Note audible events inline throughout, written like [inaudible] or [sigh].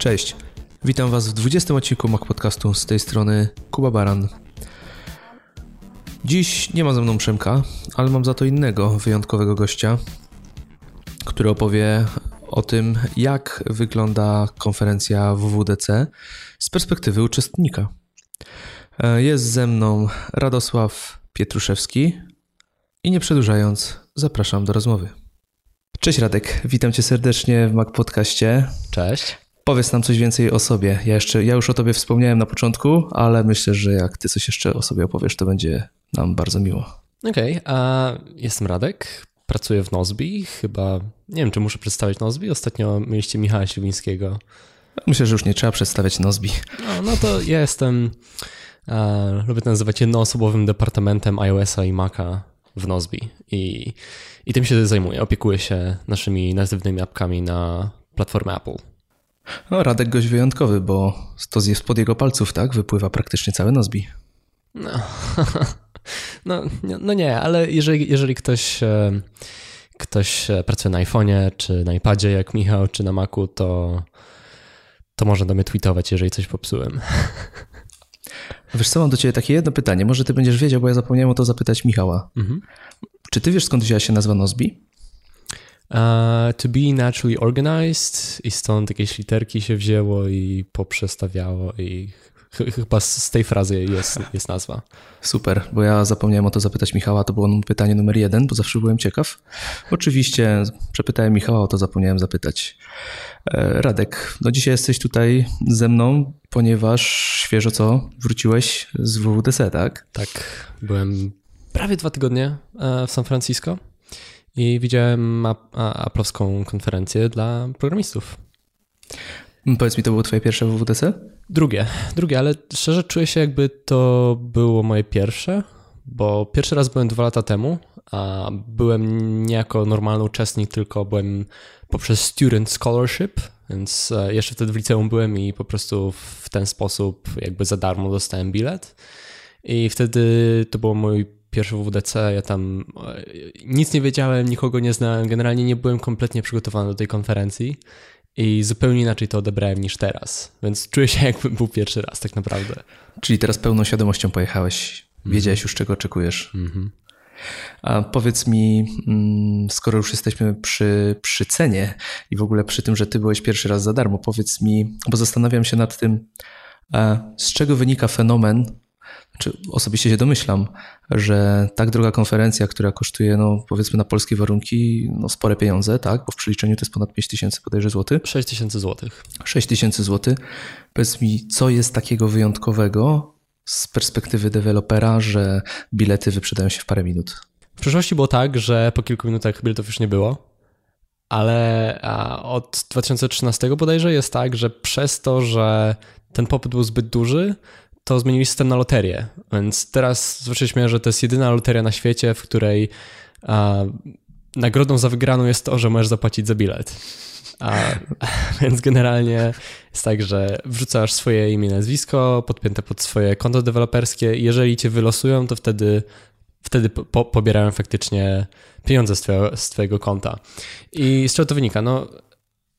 Cześć. Witam Was w 20 odcinku Mac Podcastu. Z tej strony Kuba Baran. Dziś nie ma ze mną Przemka, ale mam za to innego wyjątkowego gościa, który opowie o tym, jak wygląda konferencja WWDC z perspektywy uczestnika. E, jest ze mną Radosław Pietruszewski i nie przedłużając, zapraszam do rozmowy. Cześć Radek, witam cię serdecznie w Mac Podcaście. Cześć. Powiedz nam coś więcej o sobie. Ja, jeszcze, ja już o tobie wspomniałem na początku, ale myślę, że jak ty coś jeszcze o sobie opowiesz, to będzie nam bardzo miło. Okej, okay, jestem Radek, pracuję w Nozbi. Chyba, nie wiem, czy muszę przedstawić Nozbi. Ostatnio mieliście Michała Śliwińskiego. Myślę, że już nie trzeba przedstawiać Nozbi. No, no to ja jestem, uh, lubię to nazywać jednoosobowym departamentem iOS-a i Maca w Nozbi. I, I tym się zajmuję. Opiekuję się naszymi natywnymi apkami na platformę Apple. No, Radek gość wyjątkowy, bo to spod jego palców, tak? Wypływa praktycznie cały Nozbi. No. [laughs] no, no nie, ale jeżeli, jeżeli ktoś, e, ktoś pracuje na iPhone'ie, czy na iPadzie jak Michał, czy na Macu, to, to może do mnie tweetować, jeżeli coś popsułem. [laughs] Wiesz co, mam do ciebie takie jedno pytanie. Może ty będziesz wiedział, bo ja zapomniałem o to zapytać Michała. Mhm. Czy ty wiesz, skąd wzięła się nazwa Nozbi? Uh, to be naturally organized i stąd jakieś literki się wzięło i poprzestawiało i chyba z tej frazy jest, jest nazwa. Super, bo ja zapomniałem o to zapytać Michała, to było pytanie numer jeden, bo zawsze byłem ciekaw. Oczywiście przepytałem Michała, o to zapomniałem zapytać. E, Radek, no dzisiaj jesteś tutaj ze mną, ponieważ świeżo co wróciłeś z WWDC, tak? Tak, byłem prawie dwa tygodnie e, w San Francisco i widziałem aplowską konferencję dla programistów. Powiedz mi, to było twoje pierwsze WWDC? Drugie, drugie, ale szczerze czuję się jakby to było moje pierwsze, bo pierwszy raz byłem dwa lata temu, a byłem nie jako normalny uczestnik, tylko byłem poprzez Student Scholarship, więc e, jeszcze wtedy w liceum byłem i po prostu w ten sposób jakby za darmo dostałem bilet. I wtedy to było mój pierwszy WWDC, ja tam e, nic nie wiedziałem, nikogo nie znałem, generalnie nie byłem kompletnie przygotowany do tej konferencji i zupełnie inaczej to odebrałem niż teraz, więc czuję się [laughs] jakby był pierwszy raz tak naprawdę. Czyli teraz pełną świadomością pojechałeś, mhm. wiedziałeś już czego oczekujesz. Mhm. A powiedz mi, mm, skoro już jesteśmy przy, przy cenie i w ogóle przy tym, że ty byłeś pierwszy raz za darmo, powiedz mi, bo zastanawiam się nad tym, z czego wynika fenomen czy osobiście się domyślam, że tak droga konferencja, która kosztuje, no powiedzmy na polskie warunki, no spore pieniądze, tak? Bo w przeliczeniu to jest ponad 5 tysięcy podejrzę złotych. 6 tysięcy złotych. 6 tysięcy złotych. Powiedz mi, co jest takiego wyjątkowego z perspektywy dewelopera, że bilety wyprzedają się w parę minut? W przeszłości było tak, że po kilku minutach biletów już nie było, ale od 2013 bodajże jest tak, że przez to, że ten popyt był zbyt duży, to zmienili system na loterię. Więc teraz zwróciliśmy, że to jest jedyna loteria na świecie, w której a, nagrodą za wygraną jest to, że możesz zapłacić za bilet. A, [laughs] więc generalnie jest tak, że wrzucasz swoje imię, nazwisko podpięte pod swoje konto deweloperskie i jeżeli cię wylosują, to wtedy, wtedy po, pobierają faktycznie pieniądze z twojego, z twojego konta. I z czego to wynika? No,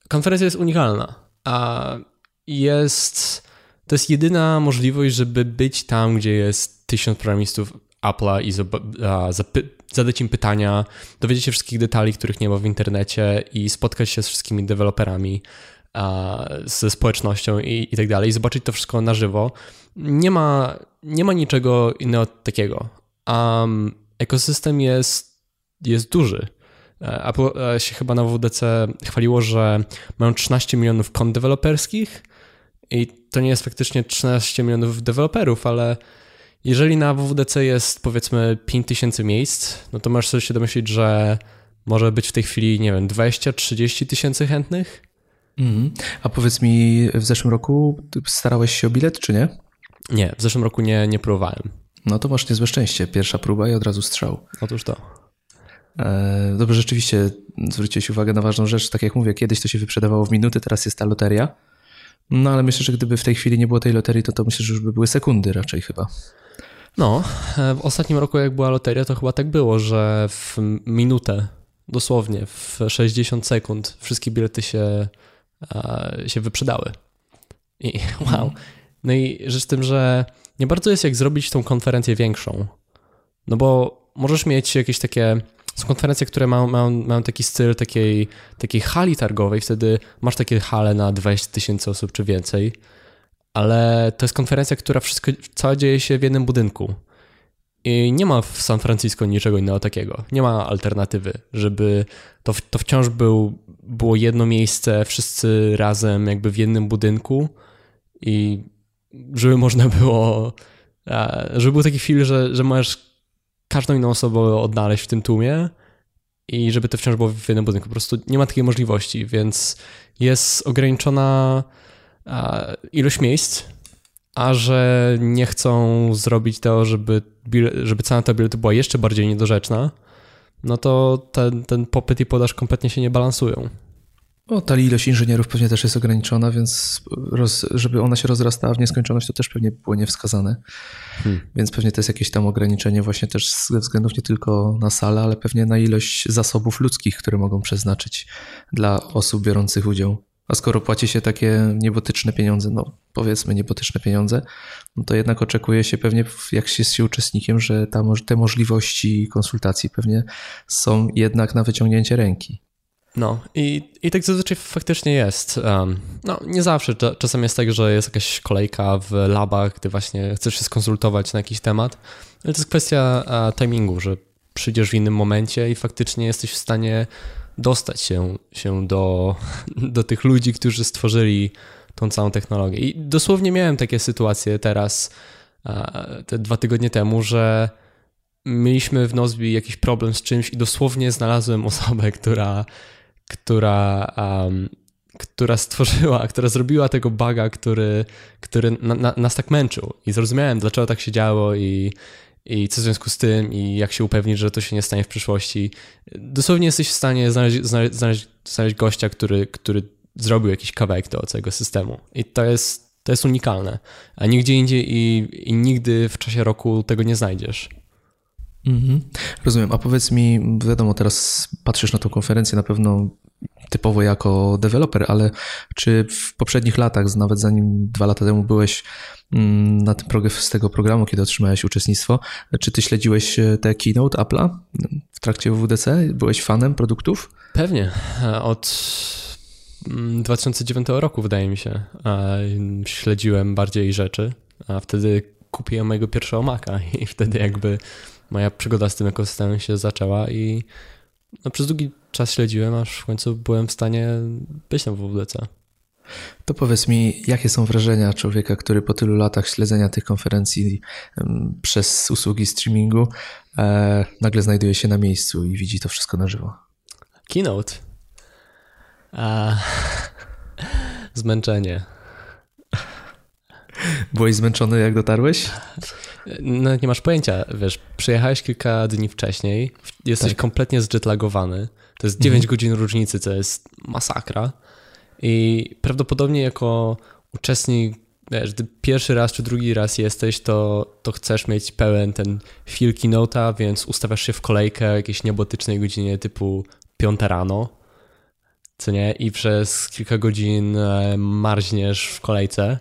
konferencja jest unikalna, a jest to jest jedyna możliwość, żeby być tam, gdzie jest tysiąc programistów Apple'a i zadać im pytania, dowiedzieć się wszystkich detali, których nie ma w internecie i spotkać się z wszystkimi deweloperami, ze społecznością i, i tak dalej, i zobaczyć to wszystko na żywo. Nie ma, nie ma niczego innego takiego. Um, ekosystem jest, jest duży. E, Apple e, się chyba na WDC chwaliło, że mają 13 milionów kont deweloperskich, i to nie jest faktycznie 13 milionów deweloperów, ale jeżeli na WWDC jest powiedzmy 5000 miejsc, no to możesz sobie się domyślić, że może być w tej chwili, nie wiem, 20-30 tysięcy chętnych. Mm. A powiedz mi, w zeszłym roku starałeś się o bilet, czy nie? Nie, w zeszłym roku nie, nie próbowałem. No to masz niezłe szczęście. Pierwsza próba i od razu strzał. Otóż to. E, dobrze, rzeczywiście zwróciłeś uwagę na ważną rzecz. Tak jak mówię, kiedyś to się wyprzedawało w minuty, teraz jest ta loteria. No ale myślę, że gdyby w tej chwili nie było tej loterii, to to myślę, że już by były sekundy raczej chyba. No, e, w ostatnim roku jak była loteria, to chyba tak było, że w minutę, dosłownie w 60 sekund wszystkie bilety się, e, się wyprzedały. I [laughs] wow. No i rzecz w tym, że nie bardzo jest jak zrobić tą konferencję większą. No bo możesz mieć jakieś takie. Są konferencje, które mają, mają, mają taki styl takiej, takiej hali targowej, wtedy masz takie hale na 20 tysięcy osób czy więcej, ale to jest konferencja, która wszystko, cała dzieje się w jednym budynku. I nie ma w San Francisco niczego innego takiego. Nie ma alternatywy, żeby to, to wciąż był, było jedno miejsce, wszyscy razem, jakby w jednym budynku i żeby można było, żeby był taki film, że, że możesz każdą inną osobę odnaleźć w tym tłumie i żeby to wciąż było w jednym budynku. Po prostu nie ma takiej możliwości, więc jest ograniczona ilość miejsc, a że nie chcą zrobić to, żeby, żeby cena tego biletu była jeszcze bardziej niedorzeczna, no to ten, ten popyt i podaż kompletnie się nie balansują. O, ta ilość inżynierów pewnie też jest ograniczona, więc roz, żeby ona się rozrastała w nieskończoność, to też pewnie było niewskazane. Hmm. Więc pewnie to jest jakieś tam ograniczenie właśnie też ze względów nie tylko na salę, ale pewnie na ilość zasobów ludzkich, które mogą przeznaczyć dla osób biorących udział. A skoro płaci się takie niebotyczne pieniądze, no powiedzmy niebotyczne pieniądze, no to jednak oczekuje się pewnie, jak się jest się uczestnikiem, że ta, te możliwości konsultacji pewnie są jednak na wyciągnięcie ręki. No i, i tak zazwyczaj faktycznie jest. Um, no nie zawsze, czasem jest tak, że jest jakaś kolejka w labach, gdy właśnie chcesz się skonsultować na jakiś temat, ale to jest kwestia timingu, że przyjdziesz w innym momencie i faktycznie jesteś w stanie dostać się, się do, [laughs] do tych ludzi, którzy stworzyli tą całą technologię. I dosłownie miałem takie sytuacje teraz, te dwa tygodnie temu, że mieliśmy w Nozbi jakiś problem z czymś i dosłownie znalazłem osobę, która która, um, która stworzyła, [laughs] która zrobiła tego buga, który, który na, na, nas tak męczył. I zrozumiałem, dlaczego tak się działo i, i co w związku z tym i jak się upewnić, że to się nie stanie w przyszłości. Dosłownie jesteś w stanie znaleźć, znaleźć, znaleźć, znaleźć gościa, który, który zrobił jakiś kawałek do całego systemu. I to jest, to jest unikalne. A nigdzie indziej i, i nigdy w czasie roku tego nie znajdziesz. Mhm. Rozumiem. A powiedz mi, wiadomo, teraz patrzysz na tą konferencję na pewno typowo jako deweloper, ale czy w poprzednich latach, nawet zanim dwa lata temu byłeś mm, na tym z tego programu, kiedy otrzymałeś uczestnictwo, czy ty śledziłeś e, te keynote Apple'a w trakcie WWDC? Byłeś fanem produktów? Pewnie. Od 2009 mm, roku wydaje mi się śledziłem bardziej rzeczy, a wtedy kupiłem mojego pierwszego Maca [laughs] i wtedy jakby moja przygoda z tym ekosystemem się zaczęła i no, przez długi czas śledziłem, aż w końcu byłem w stanie być na WWDC. To powiedz mi, jakie są wrażenia człowieka, który po tylu latach śledzenia tych konferencji przez usługi streamingu e, nagle znajduje się na miejscu i widzi to wszystko na żywo? Keynote. A... [laughs] Zmęczenie. Byłeś zmęczony, jak dotarłeś? [laughs] No, nie masz pojęcia, wiesz, przyjechałeś kilka dni wcześniej, jesteś tak. kompletnie zjetlagowany, to jest 9 mhm. godzin różnicy, co jest masakra i prawdopodobnie jako uczestnik, wiesz, gdy pierwszy raz czy drugi raz jesteś, to, to chcesz mieć pełen ten feel keynote'a, więc ustawiasz się w kolejkę o jakiejś niebotycznej godzinie typu 5 rano, co nie? I przez kilka godzin e, marzniesz w kolejce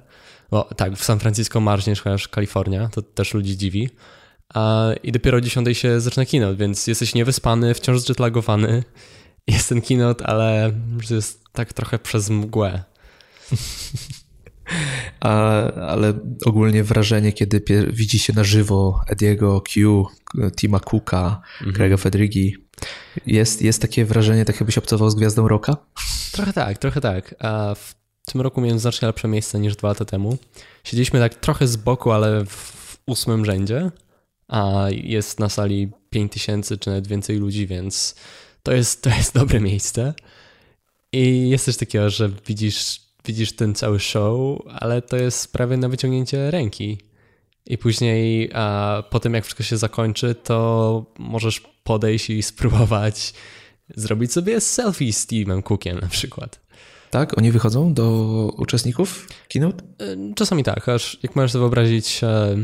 bo tak, w San Francisco marzniesz, chociaż Kalifornia, to też ludzi dziwi. A, I dopiero o 10 się zaczyna keynote, więc jesteś niewyspany, wciąż jetlagowany. [laughs] Jest ten keynote, ale jest tak trochę przez mgłę. [laughs] A, ale ogólnie wrażenie, kiedy widzi się na żywo Ediego, Q, Tima Cooka, mhm. Grega Fedrigi, jest, jest takie wrażenie, tak jakbyś obcował z gwiazdą Rocka? Trochę tak, trochę tak. A w w tym roku miałem znacznie lepsze miejsce niż dwa lata temu. Siedzieliśmy tak trochę z boku, ale w ósmym rzędzie, a jest na sali 5000 czy nawet więcej ludzi, więc to jest, to jest dobre miejsce. I jest też takiego, że widzisz, widzisz ten cały show, ale to jest prawie na wyciągnięcie ręki. I później, a potem jak wszystko się zakończy, to możesz podejść i spróbować zrobić sobie selfie z Steve'em Cookiem na przykład. Tak? Oni wychodzą do uczestników keynote? E, czasami tak, aż jak możesz sobie wyobrazić, e,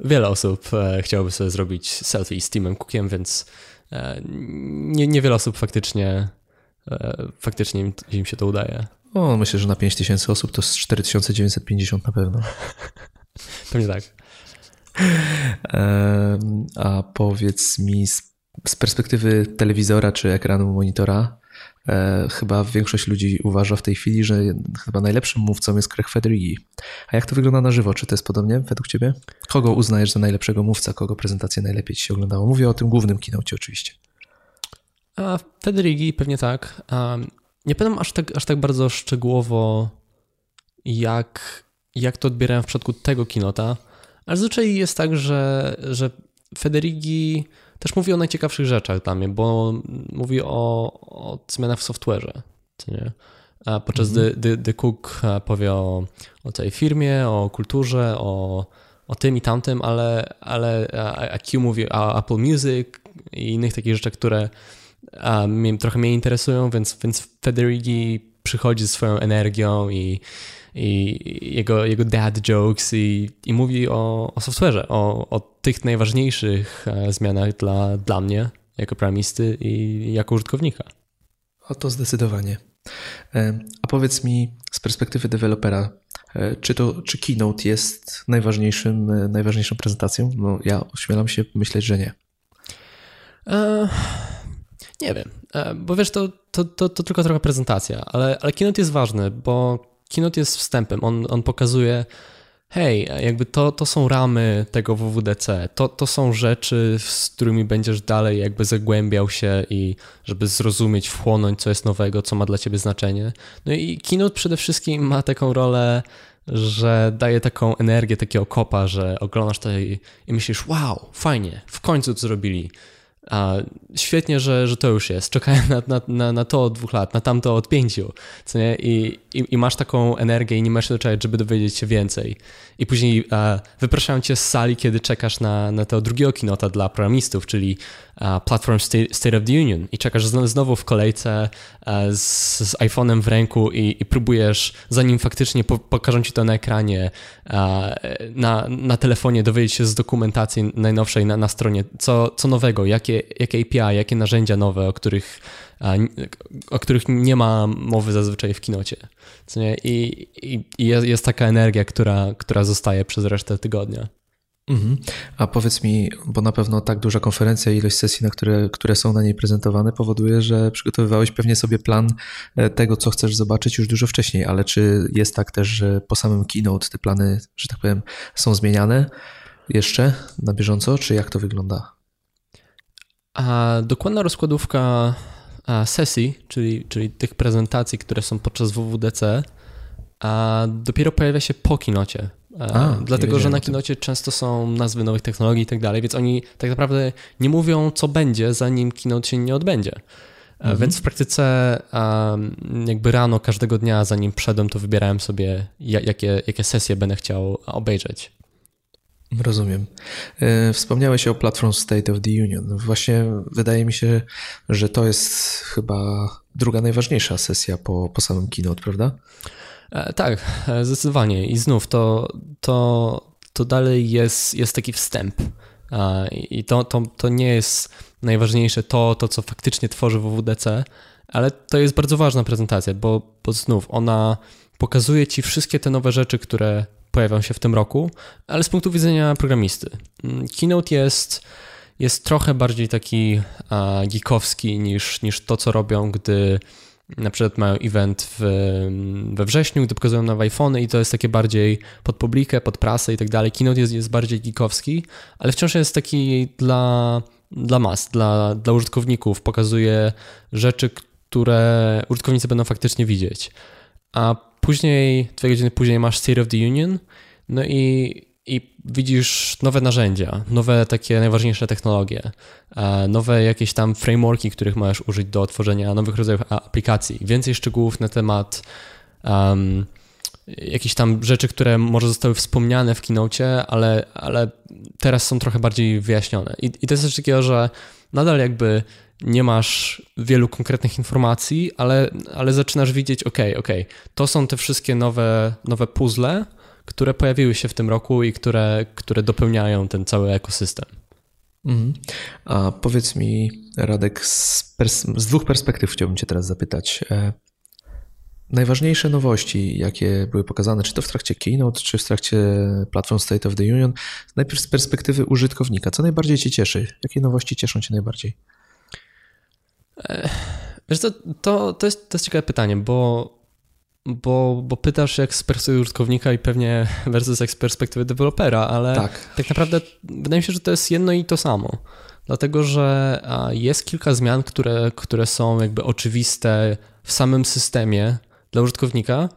wiele osób e, chciałoby sobie zrobić selfie z Timem Cookiem, więc nie, niewiele osób faktycznie faktycznie im, im się to udaje. O, myślę, że na 5000 osób to z 4950 na pewno. [laughs] Pewnie tak. A powiedz mi z, z perspektywy telewizora czy ekranu monitora, e, chyba większość ludzi uważa w tej chwili, że chyba najlepszym mówcą jest Craig Federighi. A jak to wygląda na żywo? Czy to jest podobnie według ciebie? Kogo uznajesz za najlepszego mówca? Kogo prezentację najlepiej ci się oglądało? Mówię o tym głównym kinocie oczywiście. A Federighi pewnie tak. Nie pamiętam aż tak, aż tak bardzo szczegółowo, jak, jak to odbierałem w przypadku tego kinota, ale zazwyczaj jest tak, że, że Federighi też mówi o najciekawszych rzeczach dla mnie, bo mówi o, o zmianach w software'ze. Nie? A podczas mm -hmm. gdy, gdy, Cook powie o, o tej firmie, o kulturze, o, o tym i tamtym, ale, ale a Q mówi o Apple Music i innych takich rzeczach, które a, mnie, trochę mnie interesują, więc, więc Federighi przychodzi ze swoją energią i, i jego, jego dad jokes i, i mówi o, o software'ze, o, o tych najważniejszych e, zmianach dla, dla mnie jako programisty i jako użytkownika. O to zdecydowanie. E, a powiedz mi z perspektywy dewelopera, e, czy, to, czy Keynote jest najważniejszym, najważniejszą prezentacją? No, ja ośmielam się myśleć, że nie. Nie wiem, e, bo wiesz, to, to, to, to, tylko trochę prezentacja, ale, ale keynote jest ważny, bo keynote jest wstępem, on, on pokazuje, hej, jakby to, to są ramy tego WWDC, to, to są rzeczy, z którymi będziesz dalej jakby zagłębiał się i żeby zrozumieć, wchłonąć, co jest nowego, co ma dla ciebie znaczenie. No i keynote przede wszystkim ma taką rolę, że daje taką energię, takiego kopa, że oglądasz to i, i myślisz, wow, fajnie, w końcu to zrobili a świetnie, że, że to już jest. Czekałem na, na, na, na to od dwóch lat, na tamto od pięciu, co nie? I, i, i masz taką energię i nie masz się doczekać, żeby dowiedzieć się więcej. I później e, wypraszają cię z sali, kiedy czekasz na, na to drugiego kinota dla programistów, czyli e, Platform State, State, of the Union. I czekasz znowu w kolejce e, z, z iPhone'em w ręku i, i próbujesz, zanim faktycznie po, pokażą ci to na ekranie, e, na, na telefonie dowiedzieć się z dokumentacji najnowszej na, na stronie, co, co nowego, jakie, jakie API, jakie narzędzia nowe, o których o których nie ma mowy zazwyczaj w kinocie. I, i, i jest taka energia, która, która zostaje przez resztę tygodnia. Mhm. A powiedz mi, bo na pewno tak duża konferencja, ilość sesji, na które, które są na niej prezentowane, powoduje, że przygotowywałeś pewnie sobie plan e, tego, co chcesz zobaczyć już dużo wcześniej, ale czy jest tak też, że po samym keynote te plany, że tak powiem, są zmieniane jeszcze na bieżąco, czy jak to wygląda? A dokładna rozkładówka sesji, czyli, czyli tych prezentacji, które są podczas WWDC, a dopiero pojawia się po kinocie. A, dlatego, że na kinocie często są nazwy nowych technologii i tak dalej, więc oni tak naprawdę nie mówią, co będzie, zanim keynote się nie odbędzie. Mhm. Więc w praktyce jakby rano każdego dnia, zanim wszedłem, to wybierałem sobie, jakie, jakie sesje będę chciał obejrzeć. Rozumiem. E, wspomniałeś o Platform State of the Union. Właśnie wydaje mi się, że to jest chyba druga najważniejsza sesja po, po samym keynote, prawda? E, tak, e, zdecydowanie. I znów to, to, to dalej jest, jest taki wstęp. I to, to, to nie jest najważniejsze to, to, co faktycznie tworzy WWDC, ale to jest bardzo ważna prezentacja, bo, bo znów ona pokazuje ci wszystkie te nowe rzeczy, które pojawią się w tym roku, ale z punktu widzenia programisty. Mm, Keynote jest, jest trochę bardziej taki geekowski niż, niż to, co robią, gdy na przykład mają event w, we wrześniu, gdy pokazują nowe iPhony i to jest takie bardziej pod publikę, pod prasę i tak dalej. Keynote jest, jest bardziej geekowski, ale wciąż jest taki dla, dla mas, dla, dla użytkowników. Pokazuje rzeczy, które użytkownicy będą faktycznie widzieć. A Później, dwie godziny później masz State of the Union, no i, i widzisz nowe narzędzia, nowe takie najważniejsze technologie, nowe jakieś tam frameworki, których możesz użyć do tworzenia nowych rodzajów aplikacji, więcej szczegółów na temat um, jakichś tam rzeczy, które może zostały wspomniane w keynote, ale, ale teraz są trochę bardziej wyjaśnione. I, i to jest coś takiego, że nadal jakby nie masz wielu konkretnych informacji, ale, ale zaczynasz widzieć, ok, ok, to są te wszystkie nowe, nowe puzzle, które pojawiły się w tym roku i które, które dopełniają ten cały ekosystem. Mhm. A powiedz mi, Radek, z, z, dwóch perspektyw chciałbym Cię teraz zapytać. E, najważniejsze nowości, jakie były pokazane, czy to w trakcie keynote, czy w trakcie platform State of the Union, najpierw z perspektywy użytkownika, co najbardziej Cię cieszy? Jakie nowości cieszą Cię najbardziej? Wiesz co, to, to, jest, to jest ciekawe pytanie, bo, bo, bo pytasz jak z perspektywy użytkownika i pewnie versus jak z perspektywy dewelopera, ale tak. tak naprawdę wydaje mi się, że to jest jedno i to samo. Dlatego, że jest kilka zmian, które, które są jakby oczywiste w samym systemie dla użytkownika,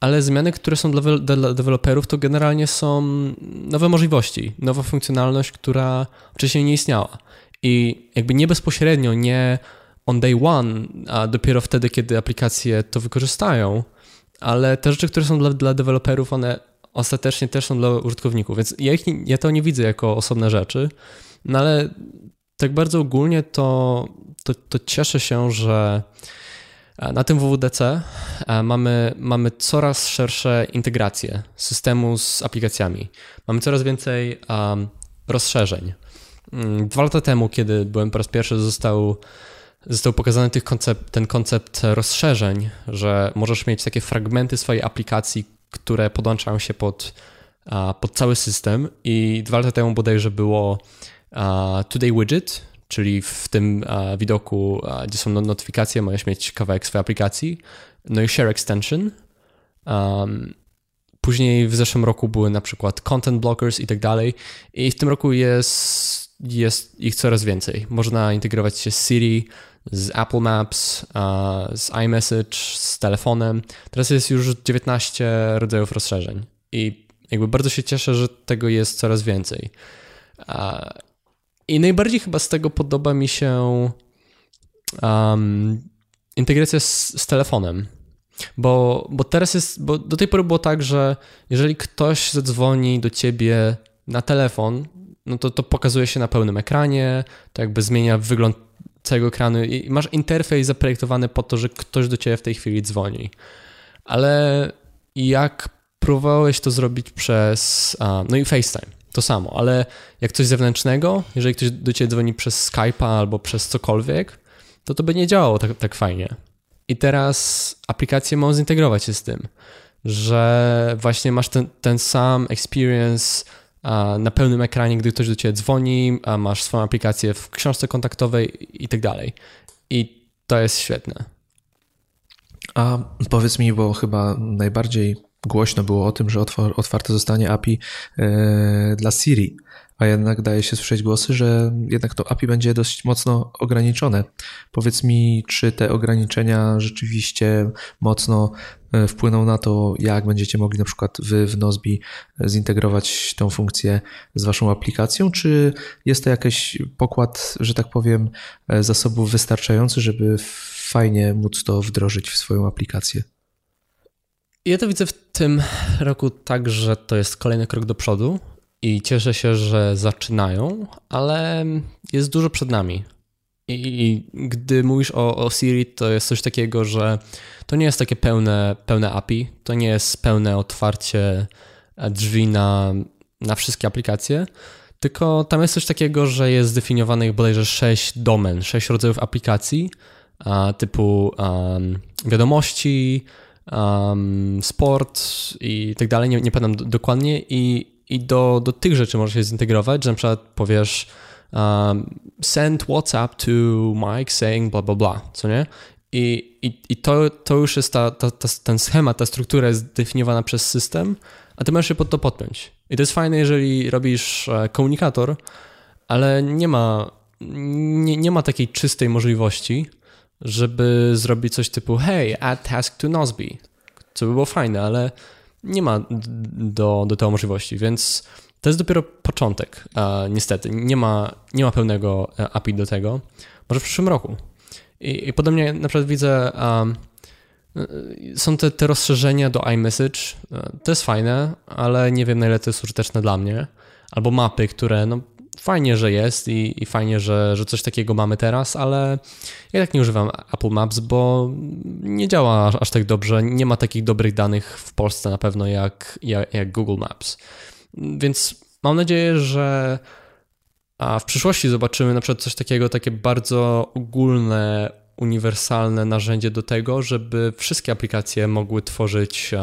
ale zmiany, które są dla, dla deweloperów, to generalnie są nowe możliwości, nowa funkcjonalność, która wcześniej nie istniała. I jakby nie bezpośrednio, nie on day one, a dopiero wtedy, kiedy aplikacje to wykorzystają, ale te rzeczy, które są dla, dla deweloperów, one ostatecznie też są dla użytkowników, więc ja, ich, ja to nie widzę jako osobne rzeczy, no ale tak bardzo ogólnie to, to, to cieszę się, że na tym WWDC mamy, mamy coraz szersze integracje systemu z aplikacjami. Mamy coraz więcej um, rozszerzeń. Mm, dwa lata temu, kiedy byłem po raz pierwszy, został został pokazany koncept, ten koncept rozszerzeń, że możesz mieć takie fragmenty swojej aplikacji, które podłączają się pod, pod cały system i dwa lata temu bodajże było Today Widget, czyli w tym widoku, gdzie są notyfikacje, możesz mieć kawałek swojej aplikacji, no i Share Extension. Później w zeszłym roku były na przykład content blockers i tak dalej. I w tym roku jest, jest ich coraz więcej. Można integrować się z Siri, z Apple Maps, z iMessage, z telefonem. Teraz jest już 19 rodzajów rozszerzeń i jakby bardzo się cieszę, że tego jest coraz więcej. I najbardziej chyba z tego podoba mi się um, integracja z, z telefonem. Bo, bo teraz jest, bo do tej pory było tak, że jeżeli ktoś zadzwoni do ciebie na telefon, no to to pokazuje się na pełnym ekranie, to jakby zmienia wygląd całego ekranu i masz interfejs zaprojektowany po to, że ktoś do ciebie w tej chwili dzwoni. Ale jak próbowałeś to zrobić przez, no i FaceTime, to samo, ale jak coś zewnętrznego, jeżeli ktoś do ciebie dzwoni przez Skype'a albo przez cokolwiek, to to by nie działało tak, tak fajnie. I teraz aplikacje mogą zintegrować się z tym, że właśnie masz ten, ten sam experience na pełnym ekranie, gdy ktoś do ciebie dzwoni, a masz swoją aplikację w książce kontaktowej i tak dalej. I to jest świetne. A powiedz mi, bo chyba najbardziej głośno było o tym, że otwarte zostanie API e, dla Siri, a jednak daje się słyszeć głosy, że jednak to API będzie dość mocno ograniczone. Powiedz mi, czy te ograniczenia rzeczywiście mocno e, wpłyną na to, jak będziecie mogli na przykład wy w Nozbi zintegrować tą funkcję z waszą aplikacją, czy jest to jakiś pokład, że tak powiem, e, zasobów wystarczający, żeby fajnie móc to wdrożyć w swoją aplikację? Ja to widzę w tym roku tak, że to jest kolejny krok do przodu i cieszę się, że zaczynają, ale jest dużo przed nami. I gdy mówisz o, o Siri, to jest coś takiego, że to nie jest takie pełne, pełne API, to nie jest pełne otwarcie drzwi na, na wszystkie aplikacje, tylko tam jest coś takiego, że jest zdefiniowanych bodajże sześć domen, sześć rodzajów aplikacji, typu um, wiadomości, um, sport i tak dalej, nie, nie pamiętam dokładnie. I, i do, do tych rzeczy możesz się zintegrować, że na przykład powiesz um, send WhatsApp to Mike saying bla bla bla, co nie? I, i, i to, to już jest ta, ta, ta, ten schemat, ta struktura jest definiowana przez system, a ty możesz się pod to podpiąć. I to jest fajne, jeżeli robisz e, komunikator, ale nie ma, nie, nie ma takiej czystej możliwości, żeby zrobić coś typu hey, add task to Nozbe, co by było fajne, ale nie ma do, do tego możliwości, więc to jest dopiero początek, niestety. Nie ma, nie ma pełnego e, API do tego. Może w przyszłym roku. I, i podobnie na przykład widzę, um, są te, te rozszerzenia do iMessage. E, to jest fajne, ale nie wiem na ile to jest użyteczne dla mnie. Albo mapy, które no, fajnie, że jest i, i, fajnie, że, że coś takiego mamy teraz, ale ja tak nie używam Apple Maps, bo nie działa aż, tak dobrze. Nie ma takich dobrych danych w Polsce na pewno jak, jak, jak Google Maps. Więc mam nadzieję, że a w przyszłości zobaczymy na przykład coś takiego, takie bardzo ogólne uniwersalne narzędzie do tego, żeby wszystkie aplikacje mogły tworzyć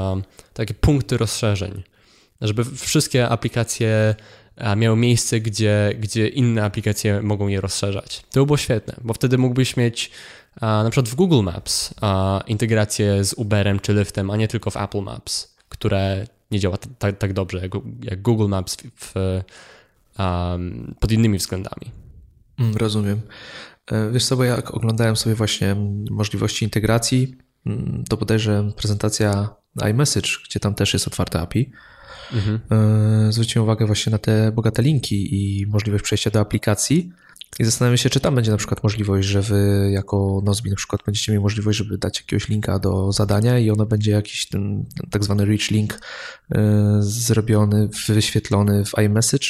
takie punkty rozszerzeń. Żeby wszystkie aplikacje miały miejsce, gdzie, gdzie inne aplikacje mogą je rozszerzać. To by było świetne, bo wtedy mógłbyś mieć na przykład w Google Maps integrację z Uberem czy Lyftem, a nie tylko w Apple Maps, które nie działa tak, tak dobrze jak, jak Google Maps w, um, pod innymi względami. Mm, rozumiem. E, wiesz co, bo jak oglądałem sobie właśnie możliwości integracji, mm, to bodajże prezentacja iMessage, gdzie tam też jest otwarte API, mhm. E, zwróciłem uwagę właśnie na te bogate linki i możliwość przejścia do aplikacji. I zastanawiam się, czy tam będzie na przykład możliwość, że wy jako Nozbi na przykład będziecie mieli możliwość, żeby dać jakiegoś linka do zadania i ono będzie jakiś ten, ten tak zwany rich link y, zrobiony, wyświetlony w iMessage.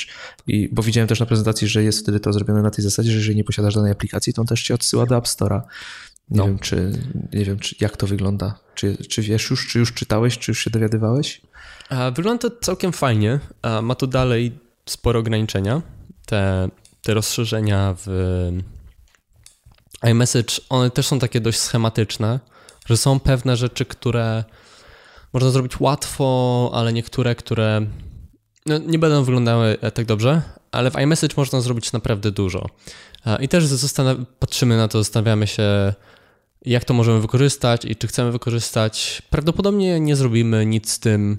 I, bo widziałem też na prezentacji, że jest wtedy to zrobione na tej zasadzie, że jeżeli nie posiadasz danej aplikacji, to on też cię odsyła do App Store'a. Nie no. wiem, czy nie wiem, czy, jak to wygląda. Czy, czy wiesz już, czy już czytałeś, czy już się dowiadywałeś? Wygląda to całkiem fajnie. Ma to dalej spore ograniczenia. Te te rozszerzenia w iMessage, one też są takie dość schematyczne, że są pewne rzeczy, które można zrobić łatwo, ale niektóre, które no, nie będą wyglądały tak dobrze, ale w iMessage można zrobić naprawdę dużo. I też patrzymy na to, zastanawiamy się, jak to możemy wykorzystać i czy chcemy wykorzystać. Prawdopodobnie nie zrobimy nic z tym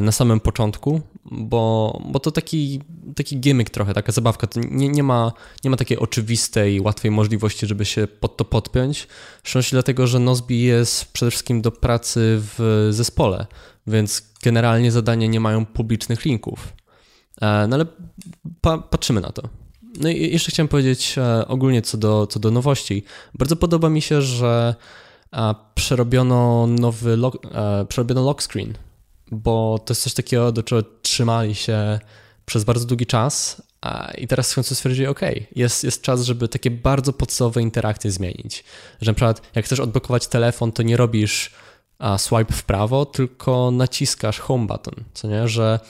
na samym początku, bo, bo to taki, taki gimmick trochę, taka zabawka. To nie, nie, ma, nie ma takiej oczywistej, łatwej możliwości, żeby się pod to podpiąć. Szczególności dlatego, że Nozbi jest przede wszystkim do pracy w zespole, więc generalnie zadania nie mają publicznych linków. E, no ale pa, patrzymy na to. No i jeszcze chciałem powiedzieć e, ogólnie co do, co do nowości. Bardzo podoba mi się, że przerobiono nowy lock, e, przerobiono lock screen bo to jest coś takiego, do czego trzymali się przez bardzo długi czas i teraz w końcu stwierdzili, ok, jest, jest czas, żeby takie bardzo podstawowe interakcje zmienić. Że na przykład jak chcesz odblokować telefon, to nie robisz swipe w prawo, tylko naciskasz home button, co nie, że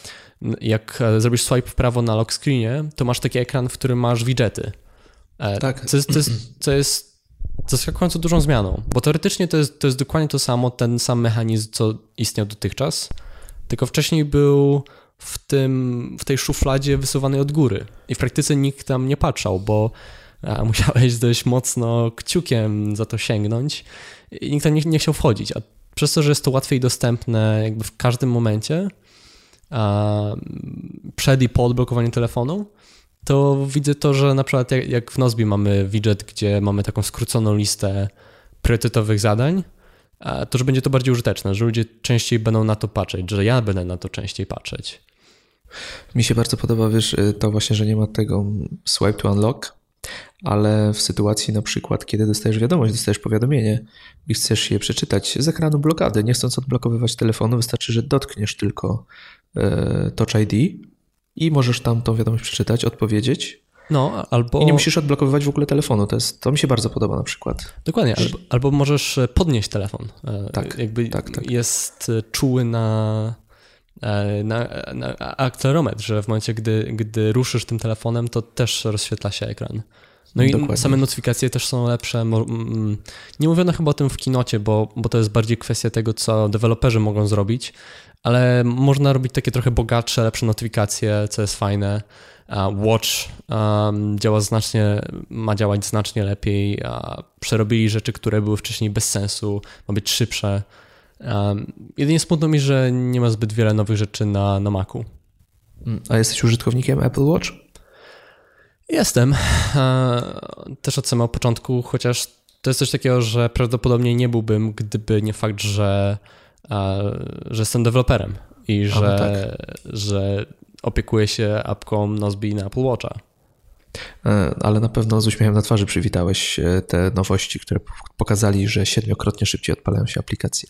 jak zrobisz swipe w prawo na lock screenie, to masz taki ekran, w którym masz widgety. E, tak. Co jest, co jest, co jest zaskakująco dużą zmianą, bo teoretycznie to jest, to jest dokładnie to samo, ten sam mechanizm, co istniał dotychczas, tylko wcześniej był w, tym, w tej szufladzie wysuwany od góry. I w praktyce nikt tam nie patrzał, bo [laughs] musiałeś dość mocno kciukiem za to sięgnąć i nikt tam nie, nie chciał wchodzić, a przez to, że jest to łatwiej dostępne jakby w każdym momencie, przed i po odblokowaniu telefonu, to widzę to, że na przykład jak, jak w Nozbi mamy widget, gdzie mamy taką skróconą listę priorytetowych zadań, to że będzie to bardziej użyteczne, że ludzie częściej będą na to patrzeć, że ja będę na to częściej patrzeć. Mi się bardzo podoba, wiesz, y, to właśnie, że nie ma tego swipe to unlock, ale w sytuacji na przykład, kiedy dostajesz wiadomość, dostajesz powiadomienie i chcesz je przeczytać z ekranu blokady, nie chcąc odblokowywać telefonu, wystarczy, że dotkniesz tylko e, Touch ID i możesz tam tą wiadomość przeczytać, odpowiedzieć no, albo... I nie musisz odblokowywać w ogóle telefonu. To, jest, to mi się bardzo podoba na przykład. Dokładnie, albo, albo możesz e, podnieść telefon. E, tak, Jakby tak, tak. jest e, czuły na, na, na akcelerometr, że w momencie, gdy, gdy ruszysz tym telefonem, to też rozświetla się ekran. No i Dokładnie. same notyfikacje też są lepsze. Nie mówiono chyba o tym w kinocie, bo, bo to jest bardziej kwestia tego, co deweloperzy mogą zrobić, ale można robić takie trochę bogatsze, lepsze notyfikacje, co jest fajne. Watch um, działa znacznie, ma działać znacznie lepiej. Przerobili rzeczy, które były wcześniej bez sensu, ma być szybsze. Um, jedynie smutno mi, że nie ma zbyt wiele nowych rzeczy na, na Macu. Mm, a jesteś użytkownikiem Apple Watch? Jestem. Też od samego początku, chociaż to jest coś takiego, że prawdopodobnie nie byłbym, gdyby nie fakt, że, że jestem deweloperem i no że, tak. że opiekuje się apką Nozbi na Apple Watcha. E, ale na pewno z uśmiechem na twarzy przywitałeś e, te nowości, które pokazali, że siedmiokrotnie szybciej odpalają się aplikacje.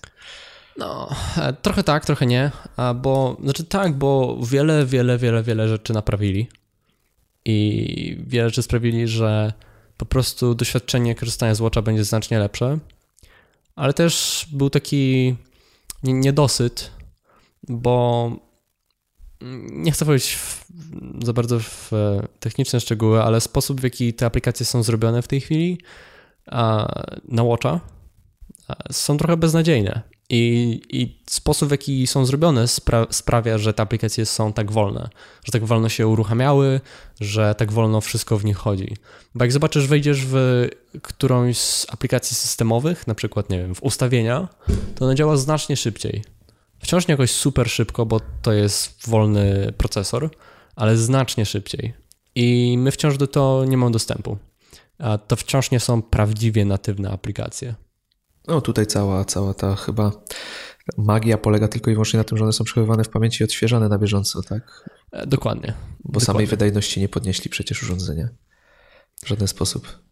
No, e, trochę tak, trochę nie, bo znaczy tak, bo wiele, wiele, wiele, wiele rzeczy naprawili i wiele rzeczy sprawili, że po prostu doświadczenie korzystania z Watcha będzie znacznie lepsze, ale też był taki niedosyt, bo nie chcę wchodzić w, za bardzo w techniczne szczegóły, ale sposób, w jaki te aplikacje są zrobione w tej chwili na Watcha są trochę beznadziejne. I, I, sposób, w jaki są zrobione, spra sprawia, że te aplikacje są tak wolne, że tak wolno się uruchamiały, że tak wolno wszystko w nich chodzi. Bo jak zobaczysz, wejdziesz w którąś z aplikacji systemowych, na przykład, nie wiem, w ustawienia, to ona działa znacznie szybciej. Wciąż nie jakoś super szybko, bo to jest wolny procesor, ale znacznie szybciej. I my wciąż do to nie mamy dostępu. A to wciąż nie są prawdziwie natywne aplikacje. No tutaj cała, cała ta chyba magia polega tylko i wyłącznie na tym, że one są przechowywane w pamięci i odświeżane na bieżąco, tak? E, dokładnie. Bo Dokładnie. samej wydajności nie podnieśli przecież urządzenia. W żaden sposób.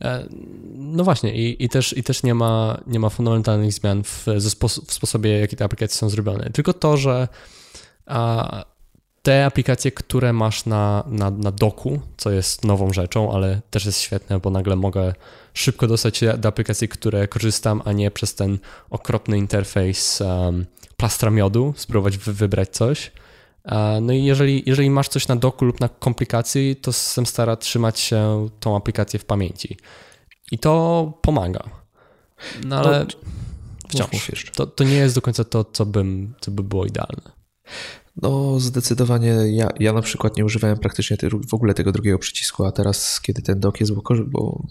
E, no właśnie, i, i, też, i też nie ma, nie ma fundamentalnych zmian w, w sposobie, jaki te aplikacje są zrobione. Tylko to, że a, te aplikacje, które masz na, na, na doku, co jest nową rzeczą, ale też jest świetne, bo nagle mogę szybko dostać się do aplikacji, które korzystam, a nie przez ten okropny interfejs um, plastra miodu, spróbować wy, wybrać coś. No i jeżeli, jeżeli masz coś na doku lub na komplikacji, to system stara trzymać się tą aplikację w pamięci. I to pomaga. No ale no, wciąż, to, to nie jest do końca to, co, bym, co by było idealne. No, zdecydowanie. Ja, ja na przykład nie używałem praktycznie w ogóle tego drugiego przycisku, a teraz, kiedy ten dok jest, bo, bo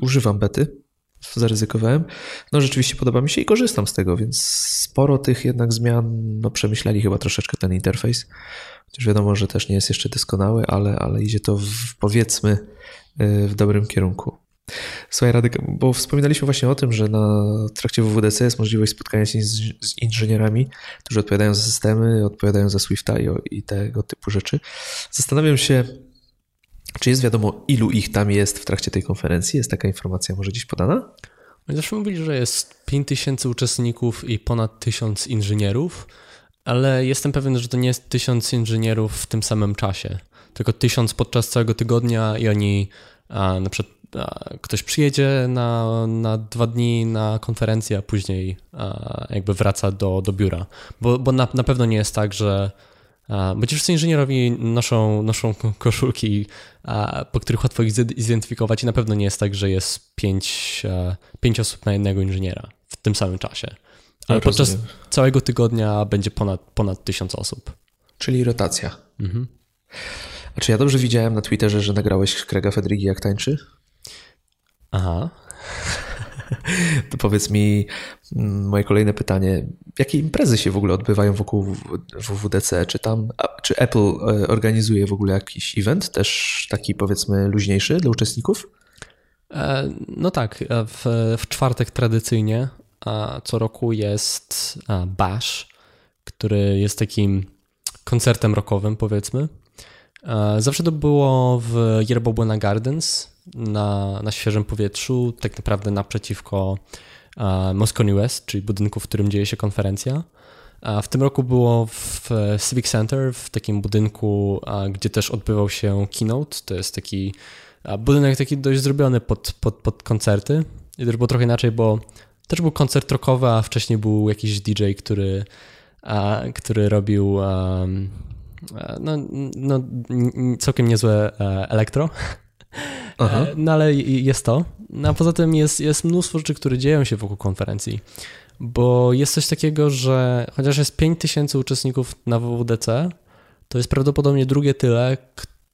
używam bety, zaryzykowałem. No, rzeczywiście podoba mi się i korzystam z tego, więc sporo tych jednak zmian, no, przemyśleli chyba troszeczkę ten interfejs. Chociaż wiadomo, że też nie jest jeszcze doskonały, ale, ale idzie to w, powiedzmy y, w dobrym kierunku. Słuchaj Radek, bo wspominaliśmy właśnie o tym, że na trakcie WWDC jest możliwość spotkania się z, inżynierami, którzy odpowiadają za systemy, odpowiadają za Swifta i, i tego typu rzeczy. Zastanawiam się, czy jest wiadomo, ilu ich tam jest w trakcie tej konferencji? Jest taka informacja może gdzieś podana? Zawsze mówili, że jest 5000 uczestników i ponad 1000 inżynierów, ale jestem pewien, że to nie jest 1000 inżynierów w tym samym czasie, tylko 1000 podczas całego tygodnia i oni a, na przykład ktoś przyjedzie na, na dwa dni na konferencję, a później jakby wraca do, do biura. Bo, bo na, na pewno nie jest tak, że bo ci wszyscy inżynierowie noszą, noszą koszulki, po których łatwo ich zidentyfikować i na pewno nie jest tak, że jest pięć, pięć osób na jednego inżyniera w tym samym czasie. Ale podczas całego tygodnia będzie ponad, ponad tysiąc osób. Czyli rotacja. Mhm. A czy ja dobrze widziałem na Twitterze, że nagrałeś Krega Fedrigi jak tańczy? Aha. [laughs] To powiedz mi mm, moje kolejne pytanie. Jakie imprezy się w ogóle odbywają wokół WWDC? Czy tam, czy Apple e, organizuje w ogóle jakiś event, też taki powiedzmy luźniejszy dla uczestników? E, no tak, e, w, w czwartek tradycyjnie co roku jest Bash, który jest takim koncertem rockowym powiedzmy. Zawsze to było w Yerba Buena Gardens, na, na świeżym powietrzu, tak naprawdę naprzeciwko Moscone West, czyli budynku, w którym dzieje się konferencja. W tym roku było w Civic Center, w takim budynku, gdzie też odbywał się keynote. To jest taki budynek taki dość zrobiony pod, pod, pod koncerty. I też było trochę inaczej, bo też był koncert rockowy, a wcześniej był jakiś DJ, który, który robił no, no, całkiem niezłe e, elektro. Aha. E, no ale jest to. No, a poza tym jest, jest mnóstwo rzeczy, które dzieją się wokół konferencji. Bo jest coś takiego, że chociaż jest 5000 uczestników na WWDC, to jest prawdopodobnie drugie tyle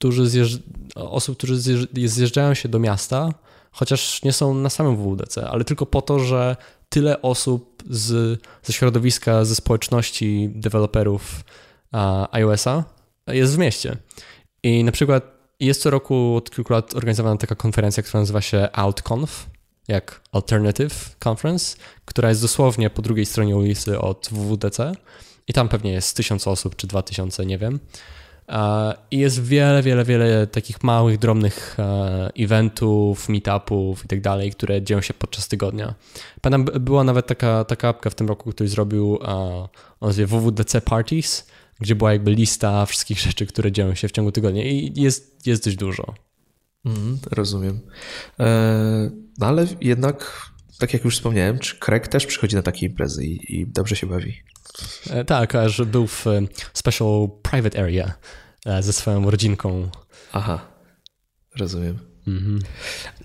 którzy zjeżdż... osób, którzy zjeżdżają się do miasta, chociaż nie są na samym WWDC, ale tylko po to, że tyle osób z, ze środowiska, ze społeczności deweloperów iOS-a jest w mieście. I na przykład jest co roku od kilku lat organizowana taka konferencja, która nazywa się OutConf, jak Alternative Conference, która jest dosłownie po drugiej stronie ulicy od WWDC i tam pewnie jest tysiąc osób czy dwa tysiące, nie wiem. I jest wiele, wiele, wiele takich małych, drobnych e, eventów, meetupów i tak dalej, które dzieją się podczas tygodnia. Pamiętam, była nawet taka, taka apka w tym roku, który zrobił, on nazywa WWDC Parties, gdzie była jakby lista wszystkich rzeczy, które dzieją się w ciągu tygodnia i jest, jest dość dużo. Mm, rozumiem. E, no ale jednak, tak jak już wspomniałem, czy Craig też przychodzi na takie imprezy i, i dobrze się bawi? E, tak, że był w e, special private area ze swoją rodzinką. Aha, rozumiem. Mhm.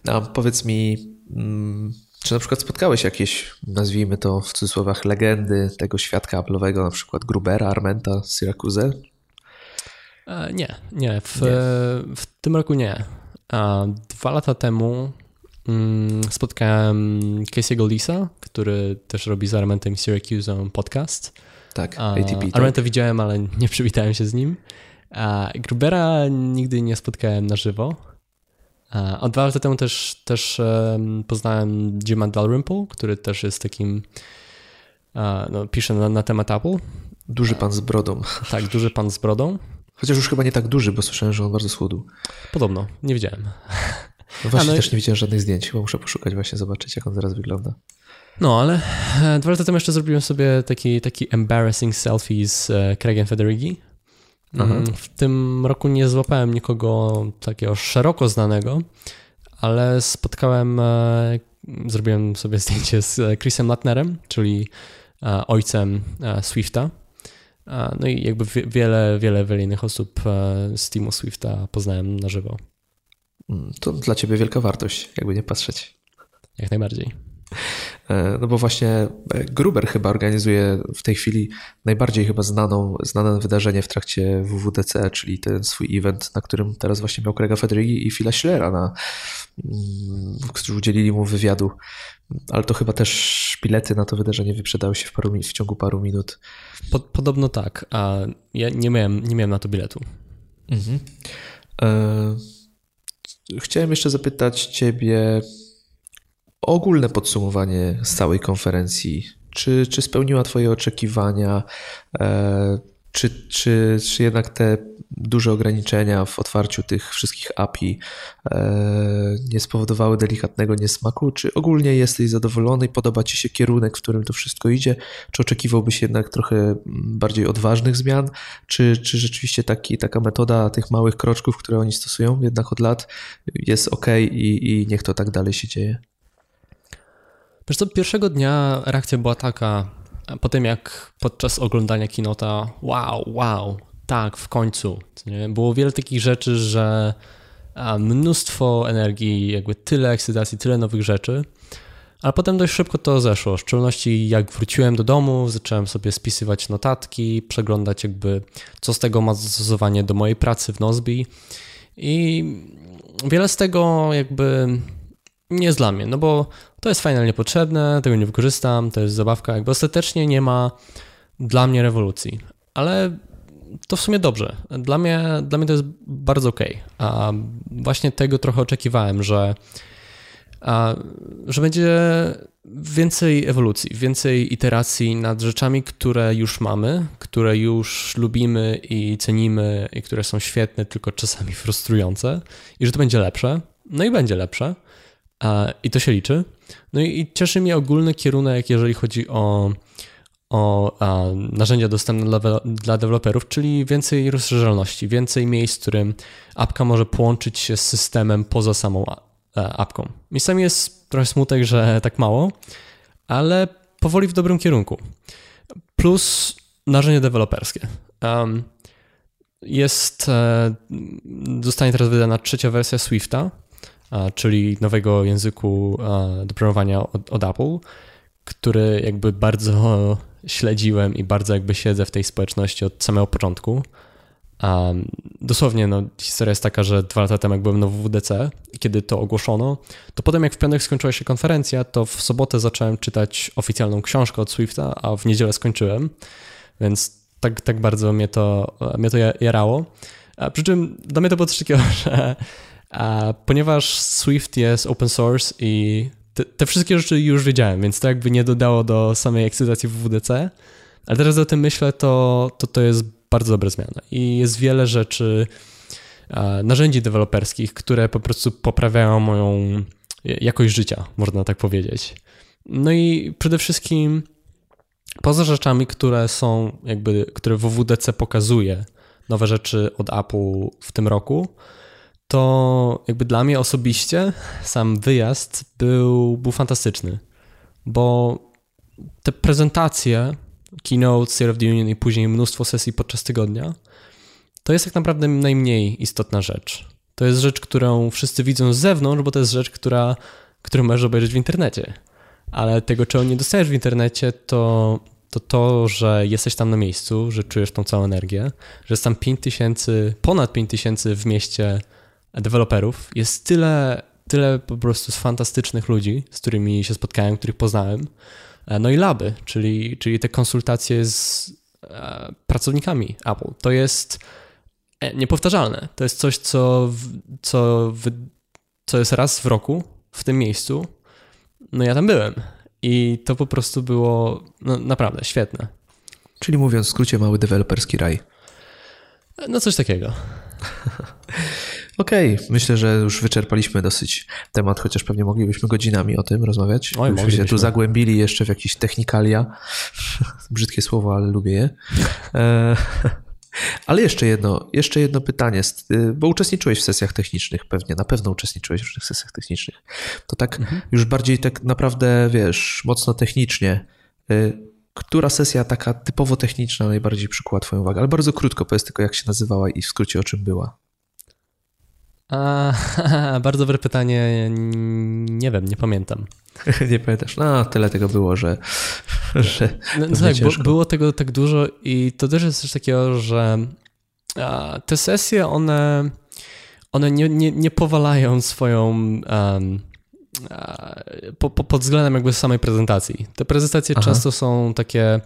A powiedz mi, mm, czy na przykład spotkałeś jakieś, nazwijmy to w cudzysłowach, legendy tego świadka Apple'owego, na przykład Grubera, Armenta, Syracuse? E, nie, nie. W, nie. w tym roku nie. A dwa lata temu mm, spotkałem Casey'ego Lisa, który też robi z Armentem Syracuse podcast. Tak, ATP. Tak? Armenta widziałem, ale [laughs] nie przywitałem się z nim. A Grubera nigdy nie spotkałem na żywo. A dwa lata temu też, też poznałem Jima Dalrymple, który też jest takim, no, pisze na, na temat Apple. Duży pan z brodą. Tak, duży pan z brodą. Chociaż już chyba nie tak duży, bo słyszałem, że on bardzo schudł. Podobno, nie widziałem. No właśnie, no też nie widziałem żadnych zdjęć, chyba muszę poszukać właśnie, zobaczyć jak on teraz wygląda. No, ale e, dwa lata temu jeszcze zrobiłem sobie taki, taki embarrassing selfie z e, Craigiem Federighi. Mhm. W tym roku nie złapałem nikogo takiego szeroko znanego, ale spotkałem, e, zrobiłem sobie [laughs] zdjęcie z Chrisem Latnerem, czyli ojcem Swifta. No i jakby wiele, wiele, wiele innych osób z teamu Swifta poznałem na żywo. Mm, to dla ciebie wielka wartość, jakby nie patrzeć. Jak najbardziej. E, no bo właśnie e, Gruber chyba organizuje w tej chwili najbardziej chyba znaną, znane wydarzenie w trakcie WWDC, czyli ten swój event, na którym teraz właśnie miał Craiga Federighi i Phila Schillera, na, mm, którzy udzielili mu wywiadu. Ale to chyba też bilety na to wydarzenie wyprzedały się w, paru, w ciągu paru minut. Podobno tak, a ja nie miałem, nie miałem na to biletu. Mhm. E, chciałem jeszcze zapytać Ciebie ogólne podsumowanie z całej konferencji. Czy, czy spełniła Twoje oczekiwania? E, czy, czy, czy jednak te duże ograniczenia w otwarciu tych wszystkich API e, nie spowodowały delikatnego niesmaku? Czy ogólnie jesteś zadowolony podoba Ci się kierunek, w którym to wszystko idzie? Czy oczekiwałbyś jednak trochę bardziej odważnych zmian? Czy, czy rzeczywiście taki, taka metoda tych małych kroczków, które oni stosują jednak od lat jest ok i, i niech to tak dalej się dzieje? Wiesz co, pierwszego dnia reakcja była taka, po tym jak podczas oglądania kinota, wow, wow, tak, w końcu. Nie? Było wiele takich rzeczy, że mnóstwo energii, jakby tyle ekscytacji, tyle nowych rzeczy, ale potem dość szybko to zeszło. W szczególności jak wróciłem do domu, zacząłem sobie spisywać notatki, przeglądać jakby co z tego ma zastosowanie do mojej pracy w Nozbi i wiele z tego jakby nie jest dla mnie, no bo to jest fajne, ale niepotrzebne, tego nie wykorzystam, to jest zabawka, jakby ostatecznie nie ma dla mnie rewolucji, ale to w sumie dobrze. Dla mnie, dla mnie to jest bardzo ok. A właśnie tego trochę oczekiwałem, że, a, że będzie więcej ewolucji, więcej iteracji nad rzeczami, które już mamy, które już lubimy i cenimy i które są świetne, tylko czasami frustrujące i że to będzie lepsze. No i będzie lepsze. I to się liczy. No i cieszy mnie ogólny kierunek, jeżeli chodzi o, o narzędzia dostępne dla, dla deweloperów, czyli więcej rozszerzalności, więcej miejsc, w którym apka może połączyć się z systemem poza samą apką. Miejscami jest trochę smutek, że tak mało, ale powoli w dobrym kierunku. Plus narzędzia deweloperskie. Um, jest, e, zostanie teraz wydana trzecia wersja Swifta, czyli nowego języku do programowania od, od Apple, który jakby bardzo śledziłem i bardzo jakby siedzę w tej społeczności od samego początku. Um, dosłownie, no, historia jest taka, że dwa lata temu, jak byłem na WWDC, kiedy to ogłoszono, to potem jak w piątek skończyła się konferencja, to w sobotę zacząłem czytać oficjalną książkę od Swifta, a w niedzielę skończyłem, więc tak, tak bardzo mnie to, mnie to jarało. A przy czym dla mnie to było coś takiego, [laughs] że a ponieważ Swift jest open source i te, te, wszystkie rzeczy już wiedziałem, więc to jakby nie dodało do samej ekscytacji WWDC, ale teraz o tym myślę, to, to to jest bardzo dobra zmiana i jest wiele rzeczy, narzędzi deweloperskich, które po prostu poprawiają moją jakość życia, można tak powiedzieć. No i przede wszystkim poza rzeczami, które są jakby, które WWDC pokazuje, nowe rzeczy od Apple w tym roku, to jakby dla mnie osobiście sam wyjazd był, był fantastyczny, bo te prezentacje, keynote, State of the Union i później mnóstwo sesji podczas tygodnia, to jest tak naprawdę najmniej istotna rzecz. To jest rzecz, którą wszyscy widzą z zewnątrz, bo to jest rzecz, która, który możesz obejrzeć w internecie. Ale tego, czego nie dostajesz w internecie, to to to, że jesteś tam na miejscu, że czujesz tą całą energię, że jest tam 5 tysięcy, ponad 5 tysięcy w mieście deweloperów. Jest tyle, tyle po prostu fantastycznych ludzi, z którymi się spotkałem, których poznałem. E, no i laby, czyli, czyli te konsultacje z e, pracownikami Apple. To jest e, niepowtarzalne. To jest coś, co, co, co jest raz w roku w tym miejscu. No ja tam byłem i to po prostu było no, naprawdę świetne. Czyli mówiąc w skrócie, mały deweloperski raj. No coś takiego. [laughs] Okej, okay. myślę, że już wyczerpaliśmy dosyć temat, chociaż pewnie moglibyśmy godzinami o tym rozmawiać. Oj, Byśmy się tu zagłębili jeszcze w jakieś technikalia. [laughs] Brzydkie słowo, ale lubię je. E, [laughs] ale jeszcze jedno, jeszcze jedno pytanie, y, bo uczestniczyłeś w sesjach technicznych pewnie, na pewno uczestniczyłeś w różnych sesjach technicznych. To tak mhm. już bardziej tak naprawdę, wiesz, mocno technicznie. Y, która sesja taka typowo techniczna najbardziej przykuła twoją uwagę? Ale bardzo krótko, powiedz tylko jak się nazywała i w skrócie o czym była. A, [laughs] bardzo dobre pytanie. Nie wiem, nie pamiętam. [laughs] nie pamiętasz? No, tyle tego było, że. [laughs] że no, no tak, bo, było tego tak dużo i to też jest coś takiego, że te sesje, one, one nie, nie, nie powalają swoją. Um, po, po, pod względem jakby samej prezentacji. Te prezentacje Aha. często są takie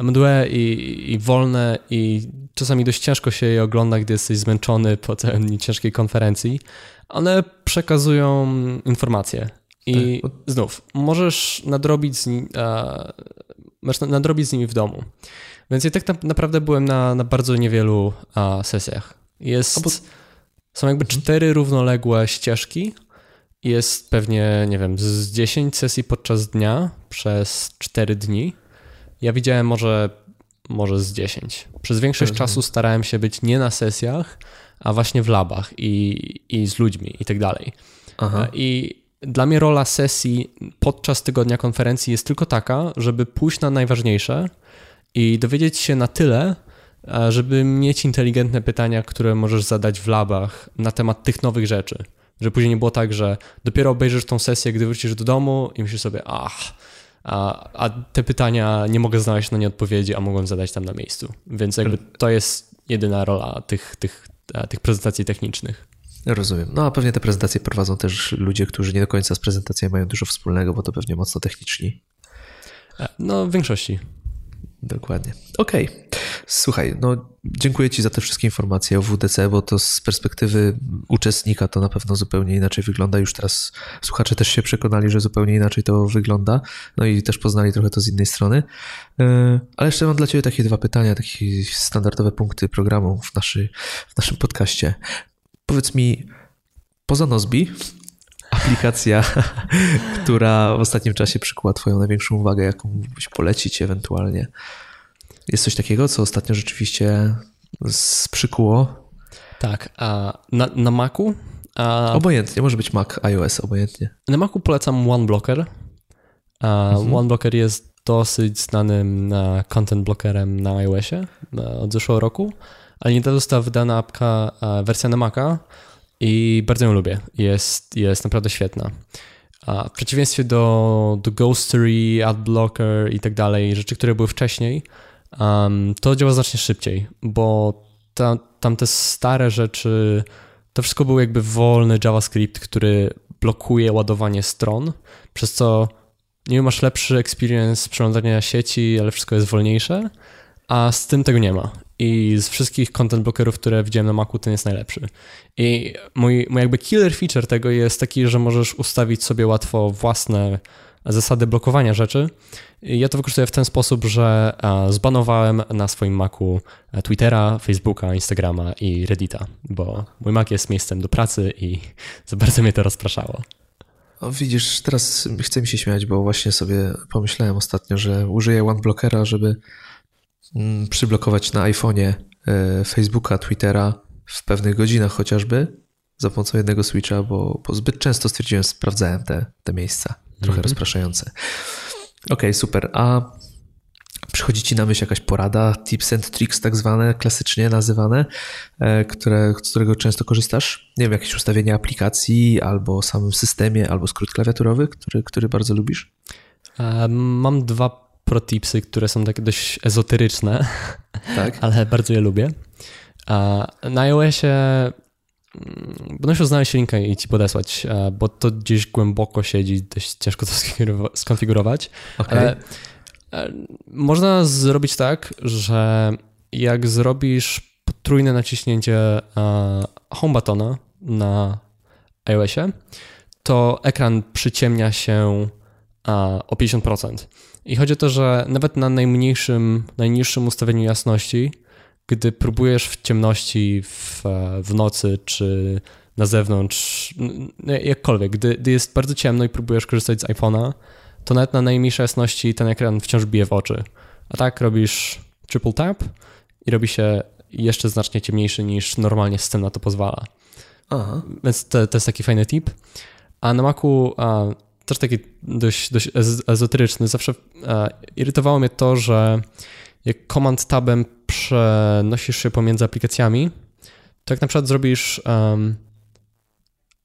mdłe i, i wolne i czasami dość ciężko się je ogląda, gdy jesteś zmęczony po tej ciężkiej konferencji. One przekazują informacje i tak. znów możesz nadrobić z, możesz nadrobić z nimi w domu. Więc ja tak naprawdę byłem na, na bardzo niewielu a, sesjach. Jest. Są jakby mhm. cztery równoległe ścieżki. Jest pewnie, nie wiem, z 10 sesji podczas dnia przez 4 dni. Ja widziałem może, może z 10. Przez większość mhm. czasu starałem się być nie na sesjach, a właśnie w labach i, i z ludźmi i tak dalej. Aha. I dla mnie rola sesji podczas tygodnia konferencji jest tylko taka, żeby pójść na najważniejsze i dowiedzieć się na tyle, e, żeby mieć inteligentne pytania, które możesz zadać w labach na temat tych nowych rzeczy. Że później nie było tak, że dopiero obejrzysz tą sesję, gdy wrócisz do domu i myślisz sobie, ach, a, a te pytania nie mogę znaleźć na nie odpowiedzi, a mogłem zadać tam na miejscu. Więc jakby to jest jedyna rola tych, tych, tych prezentacji technicznych. Rozumiem. No a pewnie te prezentacje prowadzą też ludzie, którzy nie do końca z prezentacją mają dużo wspólnego, bo to pewnie mocno techniczni. E, no, w większości. Dokładnie. Okej. Okay. Słuchaj, no dziękuję Ci za te wszystkie informacje o WDC, bo to z perspektywy uczestnika to na pewno zupełnie inaczej wygląda. Już teraz słuchacze też się przekonali, że zupełnie inaczej to wygląda. No i też poznali trochę to z innej strony. E, ale jeszcze mam dla Ciebie takie dwa pytania, takie standardowe punkty programu w, naszy, w naszym podcaście. Powiedz mi, poza Nozbi, aplikacja, [laughs] która w ostatnim czasie przykuła Twoją największą uwagę, jaką mógłbyś polecić ewentualnie? Jest coś takiego, co ostatnio rzeczywiście przykuło? Tak, a na, na Macu? A... Obojętnie, może być Mac, iOS, obojętnie. Na Macu polecam OneBlocker. Mhm. OneBlocker jest dosyć znanym content blockerem na iOSie od zeszłego roku ale niedawno została wydana apka, wersja na Maca i bardzo ją lubię. Jest, jest naprawdę świetna. A w przeciwieństwie do, do Ghostery, Adblocker i tak dalej, rzeczy, które były wcześniej, um, to działa znacznie szybciej, bo ta, tamte stare rzeczy, to wszystko był jakby wolny JavaScript, który blokuje ładowanie stron, przez co nie masz lepszy experience przeglądania sieci, ale wszystko jest wolniejsze, a z tym tego nie ma i z wszystkich content blockerów, które widziałem na Macu, ten jest najlepszy. I mój, mój jakby killer feature tego jest taki, że możesz ustawić sobie łatwo własne zasady blokowania rzeczy. I ja to wykorzystuję w ten sposób, że zbanowałem na swoim Macu Twittera, Facebooka, Instagrama i Reddita, bo mój Mac jest miejscem do pracy i [laughs] za bardzo mnie to rozpraszało. Widzisz, teraz chcę mi się śmiać, bo właśnie sobie pomyślałem ostatnio, że użyję OneBlockera, żeby przyblokować na iPhone'ie e, Facebooka, Twittera w pewnych godzinach chociażby za pomocą jednego switcha, bo, bo zbyt często stwierdziłem, sprawdzałem te, te miejsca, trochę mm -hmm. rozpraszające. Okej, okay, super. A Przychodzi ci na myśl jakaś porada, tips and tricks tak zwane, klasycznie nazywane, e, które, z którego często korzystasz? Nie wiem, jakieś ustawienie aplikacji, albo samym systemie, albo skrót klawiaturowy, który, który bardzo lubisz? Mam dwa protipsy, które są takie dość ezoteryczne, tak? [laughs] ale bardzo je lubię. Na iOSie mm, Będę musiał znaleźć linka i ci podesłać, bo to gdzieś głęboko siedzi, dość ciężko to [laughs] skonfigurować. Okay. Ale można zrobić tak, że jak zrobisz potrójne naciśnięcie home buttona na iOSie, to ekran przyciemnia się o 50%. I chodzi o to, że nawet na najmniejszym, najniższym ustawieniu jasności, gdy próbujesz w ciemności, w, w nocy czy na zewnątrz, jakkolwiek, gdy, gdy jest bardzo ciemno i próbujesz korzystać z iPhone'a, to nawet na najmniejszej jasności ten ekran wciąż bije w oczy. A tak robisz triple tap i robi się jeszcze znacznie ciemniejszy niż normalnie system na to pozwala. Aha. Więc to, to jest taki fajny tip. A na Macu a, też taki dość, dość ezoteryczny. Zawsze a, irytowało mnie to, że jak command tabem przenosisz się pomiędzy aplikacjami, to jak na przykład zrobisz um,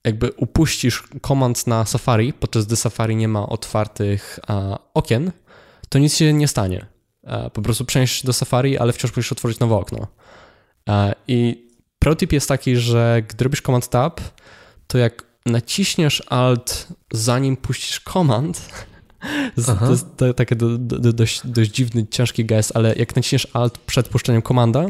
jakby upuścisz komand na Safari, podczas gdy Safari nie ma otwartych a, okien, to nic się nie stanie. A, po prostu przeniesiesz do Safari, ale wciąż musisz otworzyć nowe okno. A, I protip jest taki, że gdy robisz Command Tab, to jak naciśniesz Alt zanim puścisz komand, to jest taki do, do, dość, dość dziwny, ciężki gest, ale jak naciśniesz Alt przed puszczeniem komanda,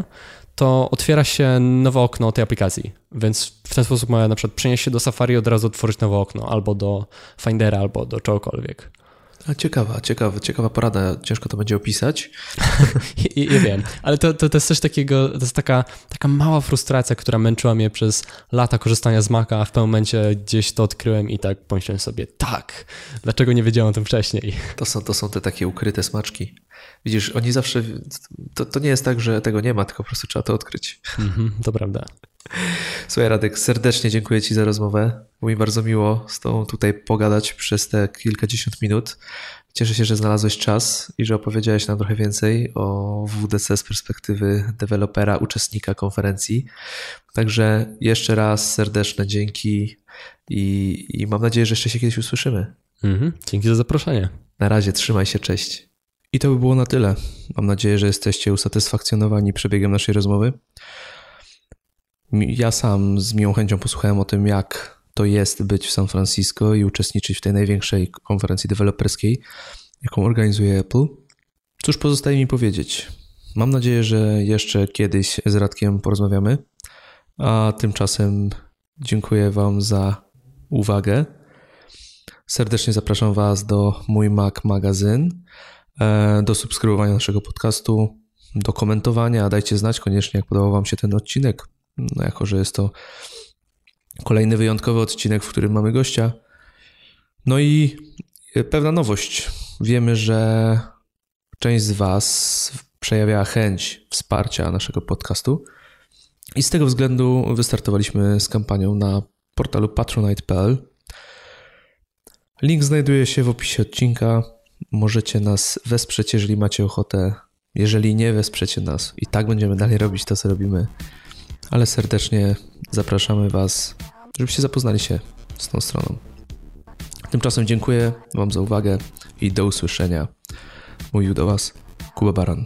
to otwiera się nowe okno tej aplikacji. Więc w ten sposób mogę na przykład przenieść się do Safari i od razu otworzyć nowe okno, albo do Findera, albo do czegokolwiek. A ciekawa, ciekawa, ciekawa porada. Ciężko to będzie opisać. [laughs] Ja wiem, ale to, to, to, jest coś takiego, to jest taka, taka mała frustracja, która męczyła mnie przez lata korzystania z Maca, a w pewnym momencie gdzieś to odkryłem i tak pomyślałem sobie, tak, dlaczego nie wiedziałem o tym wcześniej? To są, to są te takie ukryte smaczki. Widzisz, oni zawsze, to, to nie jest tak, że tego nie ma, tylko po prostu trzeba to odkryć. Mm-hmm, to prawda. [laughs] Słuchaj Radek, serdecznie dziękuję Ci za rozmowę. Było mi bardzo miło z Tobą tutaj pogadać przez te kilkadziesiąt minut. Cieszę się, że znalazłeś czas i że opowiedziałeś nam trochę więcej o WDC z perspektywy dewelopera, uczestnika konferencji. Także jeszcze raz serdeczne dzięki i, i mam nadzieję, że jeszcze się kiedyś usłyszymy. Mhm, dzięki za zaproszenie. Na razie, trzymaj się, cześć. I to by było na tyle. Mam nadzieję, że jesteście usatysfakcjonowani przebiegiem naszej rozmowy. Ja sam z miłą chęcią posłuchałem o tym, jak to jest być w San Francisco i uczestniczyć w tej największej konferencji deweloperskiej, jaką organizuje Apple. Cóż pozostaje mi powiedzieć? Mam nadzieję, że jeszcze kiedyś z Radkiem porozmawiamy, a tymczasem dziękuję Wam za uwagę. Serdecznie zapraszam Was do Mój Mac Magazyn, e, do subskrybowania naszego podcastu, do komentowania. Dajcie znać koniecznie, jak podobał Wam się ten odcinek no, jako że jest to kolejny wyjątkowy odcinek, w którym mamy gościa. No i pewna nowość. Wiemy, że część z Was przejawia chęć wsparcia naszego podcastu. I z tego względu wystartowaliśmy z kampanią na portalu patronite.pl. Link znajduje się w opisie odcinka. Możecie nas wesprzeć, jeżeli macie ochotę. Jeżeli nie wesprzecie nas, i tak będziemy dalej robić to, co robimy, ale serdecznie zapraszamy Was, żebyście zapoznali się z tą stroną. Tymczasem dziękuję Wam za uwagę i do usłyszenia. Mówił do Was Kuba Baran.